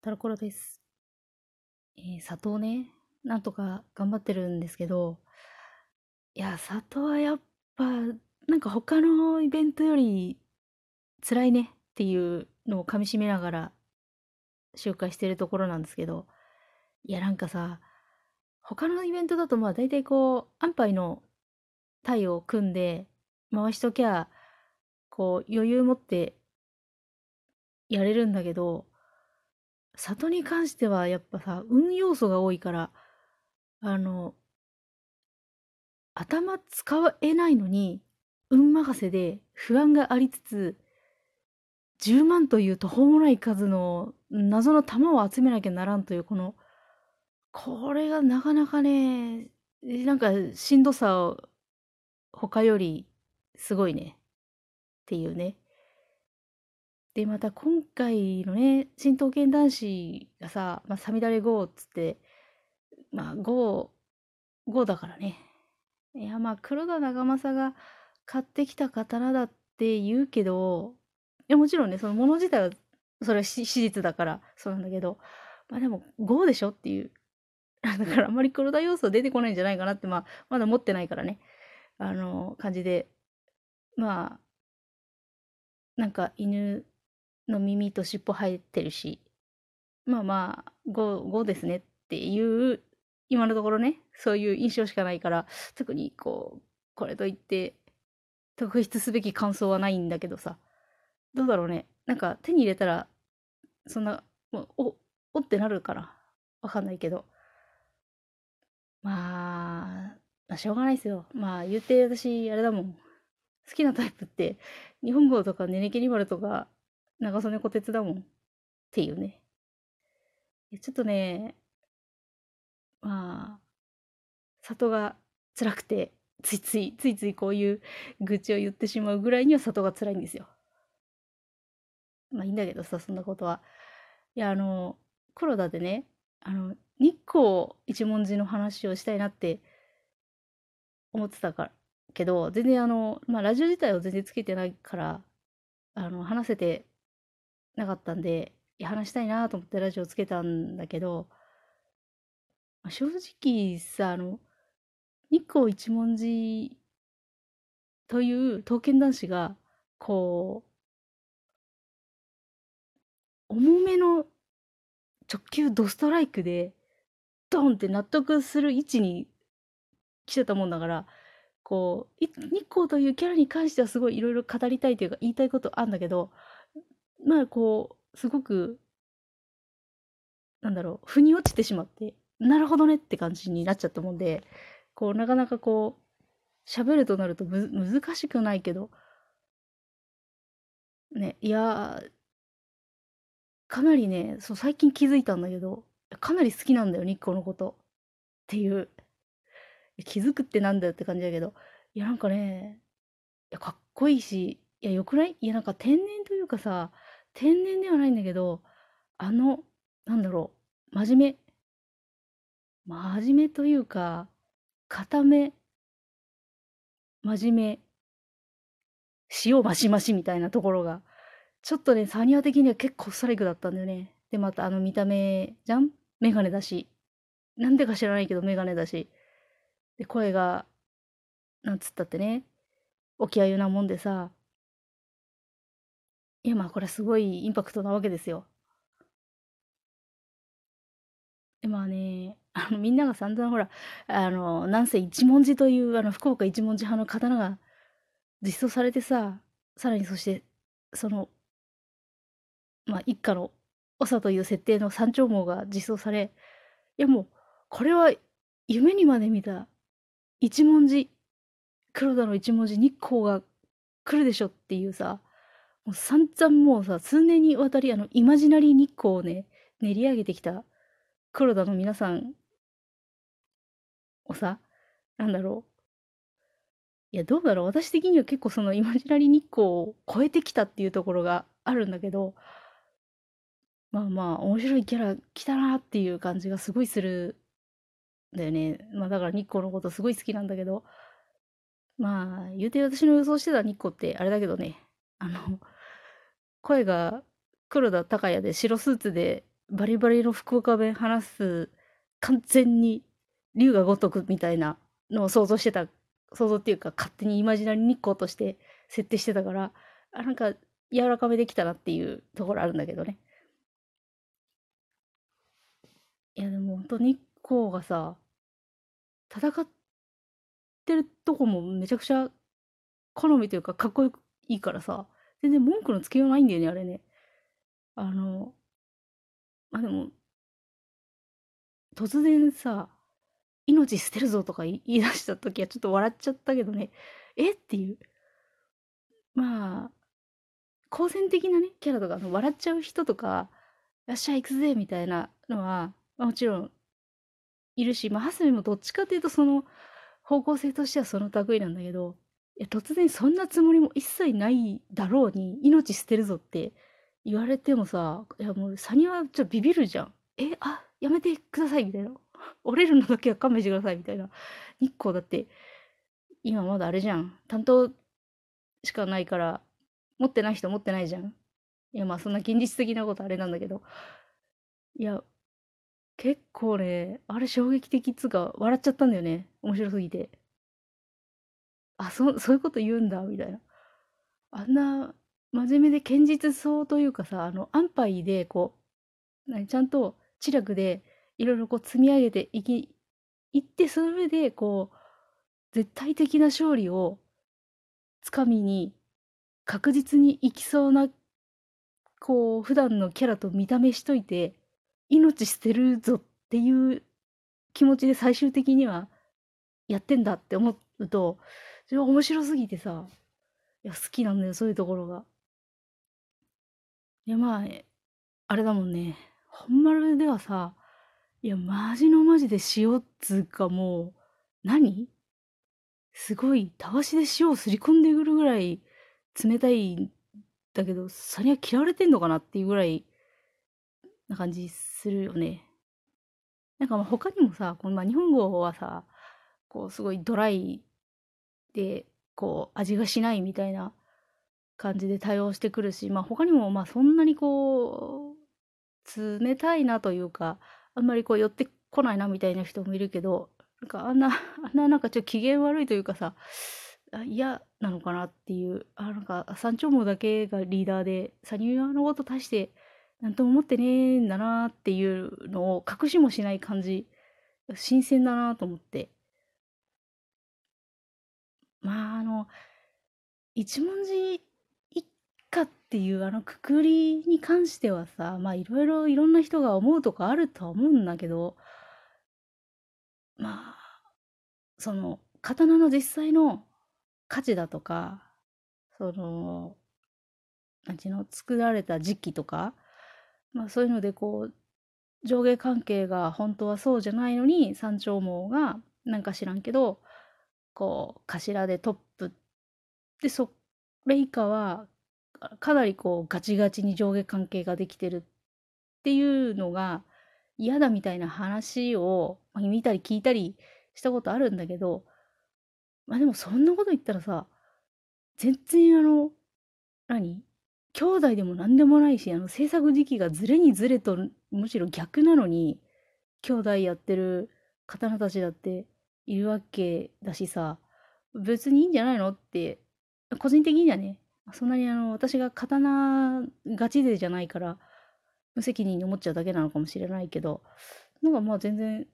タロコロです。えー、里をね、なんとか頑張ってるんですけど、いや、里はやっぱ、なんか他のイベントより辛いねっていうのを噛み締めながら紹介してるところなんですけど、いや、なんかさ、他のイベントだとまあ大体こう、安牌の体を組んで回しときゃ、こう余裕持ってやれるんだけど、里に関してはやっぱさ、運要素が多いから、あの、頭使えないのに、運任せで不安がありつつ、10万という途方もない数の謎の玉を集めなきゃならんという、この、これがなかなかね、なんかしんどさを他よりすごいね。っていうね。で、また今回のね、新刀剣男子がさ、まあ、サミダレ GO っつって、まあ GO、GO だからね。いや、まあ黒田長政が買ってきた刀だって言うけど、いや、もちろんね、そのもの自体は、それは史実だからそうなんだけど、まあでも GO でしょっていう。だからあんまり黒田要素出てこないんじゃないかなって、まあ、まだ持ってないからね。あの、感じで。まあ、なんか犬の耳と尻尾生えてるし、まあまあ、5、5ですねっていう、今のところね、そういう印象しかないから、特にこう、これといって、特筆すべき感想はないんだけどさ、どうだろうね。なんか手に入れたら、そんな、もお、おってなるかな。わかんないけど。まあ、まあ、しょうがないですよ。まあ、言うて私、あれだもん。好きなタイプって、日本語とかネネケリマルとか、長曽根小鉄だもん。っていうね。ちょっとね、まあ、里が辛くて、ついつい、ついついこういう愚痴を言ってしまうぐらいには里が辛いんですよ。まあいいんだけどさ、そんなことは。いや、あの、黒田でね、あの、日光一文字の話をしたいなって思ってたから、けど、全然あの、まあラジオ自体を全然つけてないから、あの、話せてなかったんで、話したいなと思ってラジオつけたんだけど、正直さ、あの、日光一文字という刀剣男子が、こう、重めの直球ドストライクで、ドンって納得する位置に来てたもんだから、こう、日光というキャラに関してはすごいいろいろ語りたいというか言いたいことあんだけど、まあこう、すごく、なんだろう、腑に落ちてしまって、なるほどねって感じになっちゃったもんで、こう、なかなかこう、喋るとなるとむ難しくないけど、ね、いやかなりね、そう、最近気づいたんだけど、かなり好きなんだよ、日光のこと。っていう。気づくってなんだよって感じだけど、いや、なんかね、いや、かっこいいし、いや、よくない？いや、なんか天然というかさ、天然ではないんだけど、あの、なんだろう、真面目。真面目というか、固め、真面目、塩マシマシみたいなところが、ちょっとね、サニア的には結構ストライクだったんだよね。で、またあの見た目じゃん？メガネだし。なんでか知らないけどメガネだし。で、声が、なんつったってね、沖合ゆなもんでさ。いや、まあこれすごいインパクトなわけですよ。で、まあね、あのみんなが散々ほら、あの、なんせ一文字という、あの、福岡一文字派の刀が実装されてさ、さらにそして、その、まあ、一家の長という設定の三丁網が実装され、いやもう、これは夢にまで見た一文字、黒田の一文字日光が来るでしょっていうさ、もう散々もうさ、数年にわたりあの、イマジナリー日光をね、練り上げてきた黒田の皆さんをさ、なんだろう。いや、どうだろう。私的には結構そのイマジナリー日光を超えてきたっていうところがあるんだけど、まあまあ、面白いキャラ来たなっていう感じがすごいするんだよね。まあだから日光のことすごい好きなんだけど、まあ、言うて私の予想してた日光ってあれだけどね、あの、声が黒田孝也で白スーツでバリバリの福岡弁話す、完全に竜が如くみたいなのを想像してた、想像っていうか勝手にイマジナリ日光として設定してたから、あ、なんか柔らかめできたなっていうところあるんだけどね。いやでも本当日光がさ、戦ってるとこもめちゃくちゃ好みというかかっこよくいいからさ、全然文句のつけようないんだよね、あれね。あの、まあでも、突然さ、命捨てるぞとか言い出した時はちょっと笑っちゃったけどね、え？っていう。まあ、好戦的なね、キャラとか、笑っちゃう人とか、よっしゃ、行くぜみたいなのは、まあ、もちろん、いるし、まあ、ハスミもどっちかっていうと、その、方向性としてはその類なんだけど、いや、突然そんなつもりも一切ないだろうに、命捨てるぞって言われてもさ、いや、もう、サニはちょっとビビるじゃん。え、あ、やめてください、みたいな。折れるのだけは勘弁してください、みたいな。日光だって、今まだあれじゃん。担当しかないから、持ってない人持ってないじゃん。いや、まあそんな現実的なことあれなんだけど。いや、結構ね、あれ衝撃的っつうか、笑っちゃったんだよね。面白すぎて。あ、そ、そういうこと言うんだ、みたいな。あんな、真面目で堅実そうというかさ、あの、安牌で、こう、何、ちゃんと、知略で、いろいろこう積み上げていき、いって、その上で、こう、絶対的な勝利をつかみに確実にいきそうな、こう、普段のキャラと見た目しといて、命捨てるぞっていう気持ちで最終的にはやってんだって思うと、それ面白すぎてさ、いや、好きなんだよ、そういうところが。いや、まあ、あれだもんね。本丸ではさ、いや、マジのマジで塩っつうかもう、何？すごい、たわしで塩をすり込んでくるぐらい、冷たいんだけど、サニは嫌われてんのかなっていうぐらいな感じするよね。なんかまあ他にもさ、このまあ日本語はさ、こうすごいドライで、こう味がしないみたいな感じで対応してくるし、まあ他にもまあそんなにこう、冷たいなというか、あんまりこう寄ってこないなみたいな人もいるけど、なんかあんな、あんななんかちょっと機嫌悪いというかさ、嫌なのかなっていう、あ、なんか、山頂網だけがリーダーで、サニーのこと大して、なんとも思ってねえんだなっていうのを隠しもしない感じ、新鮮だなと思って。まあ、あの、一文字一家っていうあのくくりに関してはさ、まあいろいろいろんな人が思うとかあるとは思うんだけど、まあ、その、刀の実際の価値だとか、その、なんちの、作られた時期とか、まあそういうのでこう、上下関係が本当はそうじゃないのに、山頂網が、なんか知らんけど、こう、頭でトップ。で、それ以下は、かなりこう、ガチガチに上下関係ができてるっていうのが嫌だみたいな話を、見たり聞いたりしたことあるんだけど、まあでもそんなこと言ったらさ、全然あの、何兄弟でも何でもないし、あの制作時期がずれにずれとむしろ逆なのに、兄弟やってる刀たちだっているわけだしさ、別にいいんじゃないのって、個人的にはね、そんなにあの、私が刀ガチ勢じゃないから、無責任に思っちゃうだけなのかもしれないけど、なんかまあ全然、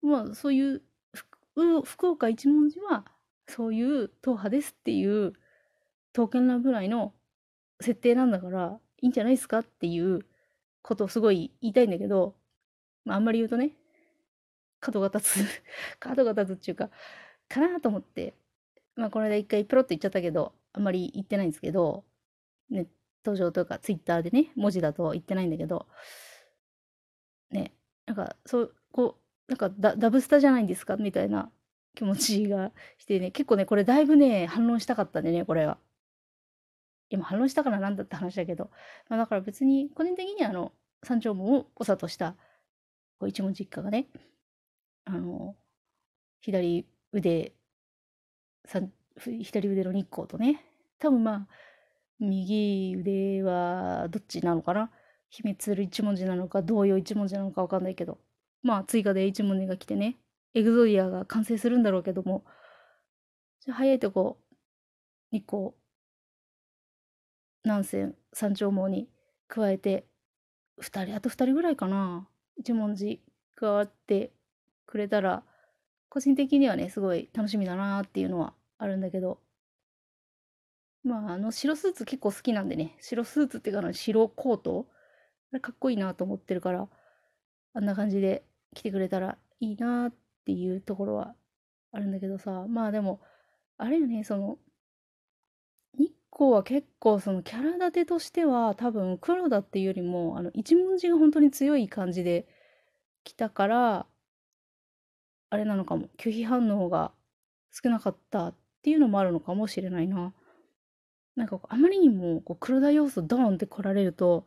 まあそういう、福岡一文字はそういう党派ですっていう刀剣乱舞来の設定なんだからいいんじゃないですかっていうことをすごい言いたいんだけど、まああんまり言うとね、角が立つ 角が立つっていうか、かなと思って、まあこの間一回プロッと言っちゃったけど、あんまり言ってないんですけど、ネット上とかツイッターでね、文字だと言ってないんだけど、ね、なんかそう、こう、なんかダダブスタじゃないんですかみたいな気持ちがしてね、結構ね、これだいぶね、反論したかったんでね、これは。今反論したからなんだって話だけど、まあ、だから別に、個人的にあの、山頂門を長とした、こう一文実家がね、あの、左腕、左腕の日光とね、多分まあ、右腕はどっちなのかな？秘密する一文字なのか、同様一文字なのかわかんないけど。まあ、追加で一文字が来てね、エグゾディアが完成するんだろうけども、早いとこ、2個、南線山頂網に加えて、2人、あと2人ぐらいかな。一文字加わってくれたら、個人的にはね、すごい楽しみだなっていうのはあるんだけど、まあ、あの白スーツ結構好きなんでね、白スーツっていうかな、白コート？あれかっこいいなと思ってるから、あんな感じで来てくれたらいいなっていうところはあるんだけどさ、まあでも、あれよね、その、日光は結構そのキャラ立てとしては多分黒田っていうよりも、あの、一文字が本当に強い感じで来たから、あれなのかも、拒否反応が少なかったっていうのもあるのかもしれないな。なんかあまりにもこう黒田要素ドーンって来られると、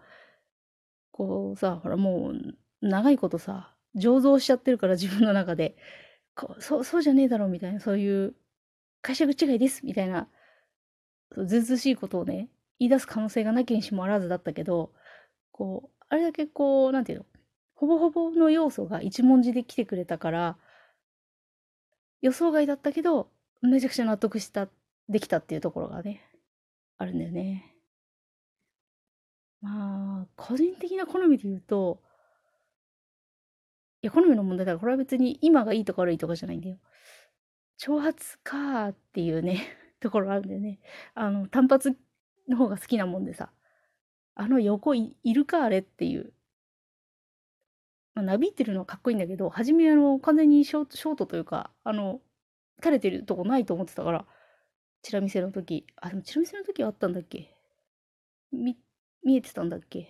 こうさ、ほらもう長いことさ、醸造しちゃってるから自分の中で、こうそう、そうじゃねえだろみたいな、そういう解釈違いですみたいな、ずうずしいことをね、言い出す可能性がなきにしもあらずだったけど、こう、あれだけこう、なんていうの、ほぼほぼの要素が一文字で来てくれたから、予想外だったけど、めちゃくちゃ納得した、できたっていうところがね、あるんだよね。まあ、個人的な好みで言うと、いや、好みの問題だから、これは別に今がいいとか悪いとかじゃないんだよ。挑発かーっていうね、ところあるんだよね。あの、単発の方が好きなもんでさ、あの横いるかあれっていう。まあ、なびいてるのはかっこいいんだけど、初めあの、完全にショート、というか、あの、垂れてるとこないと思ってたから、チラ見せの時。あ、でもチラ見せの時はあったんだっけ？見、見えてたんだっけ？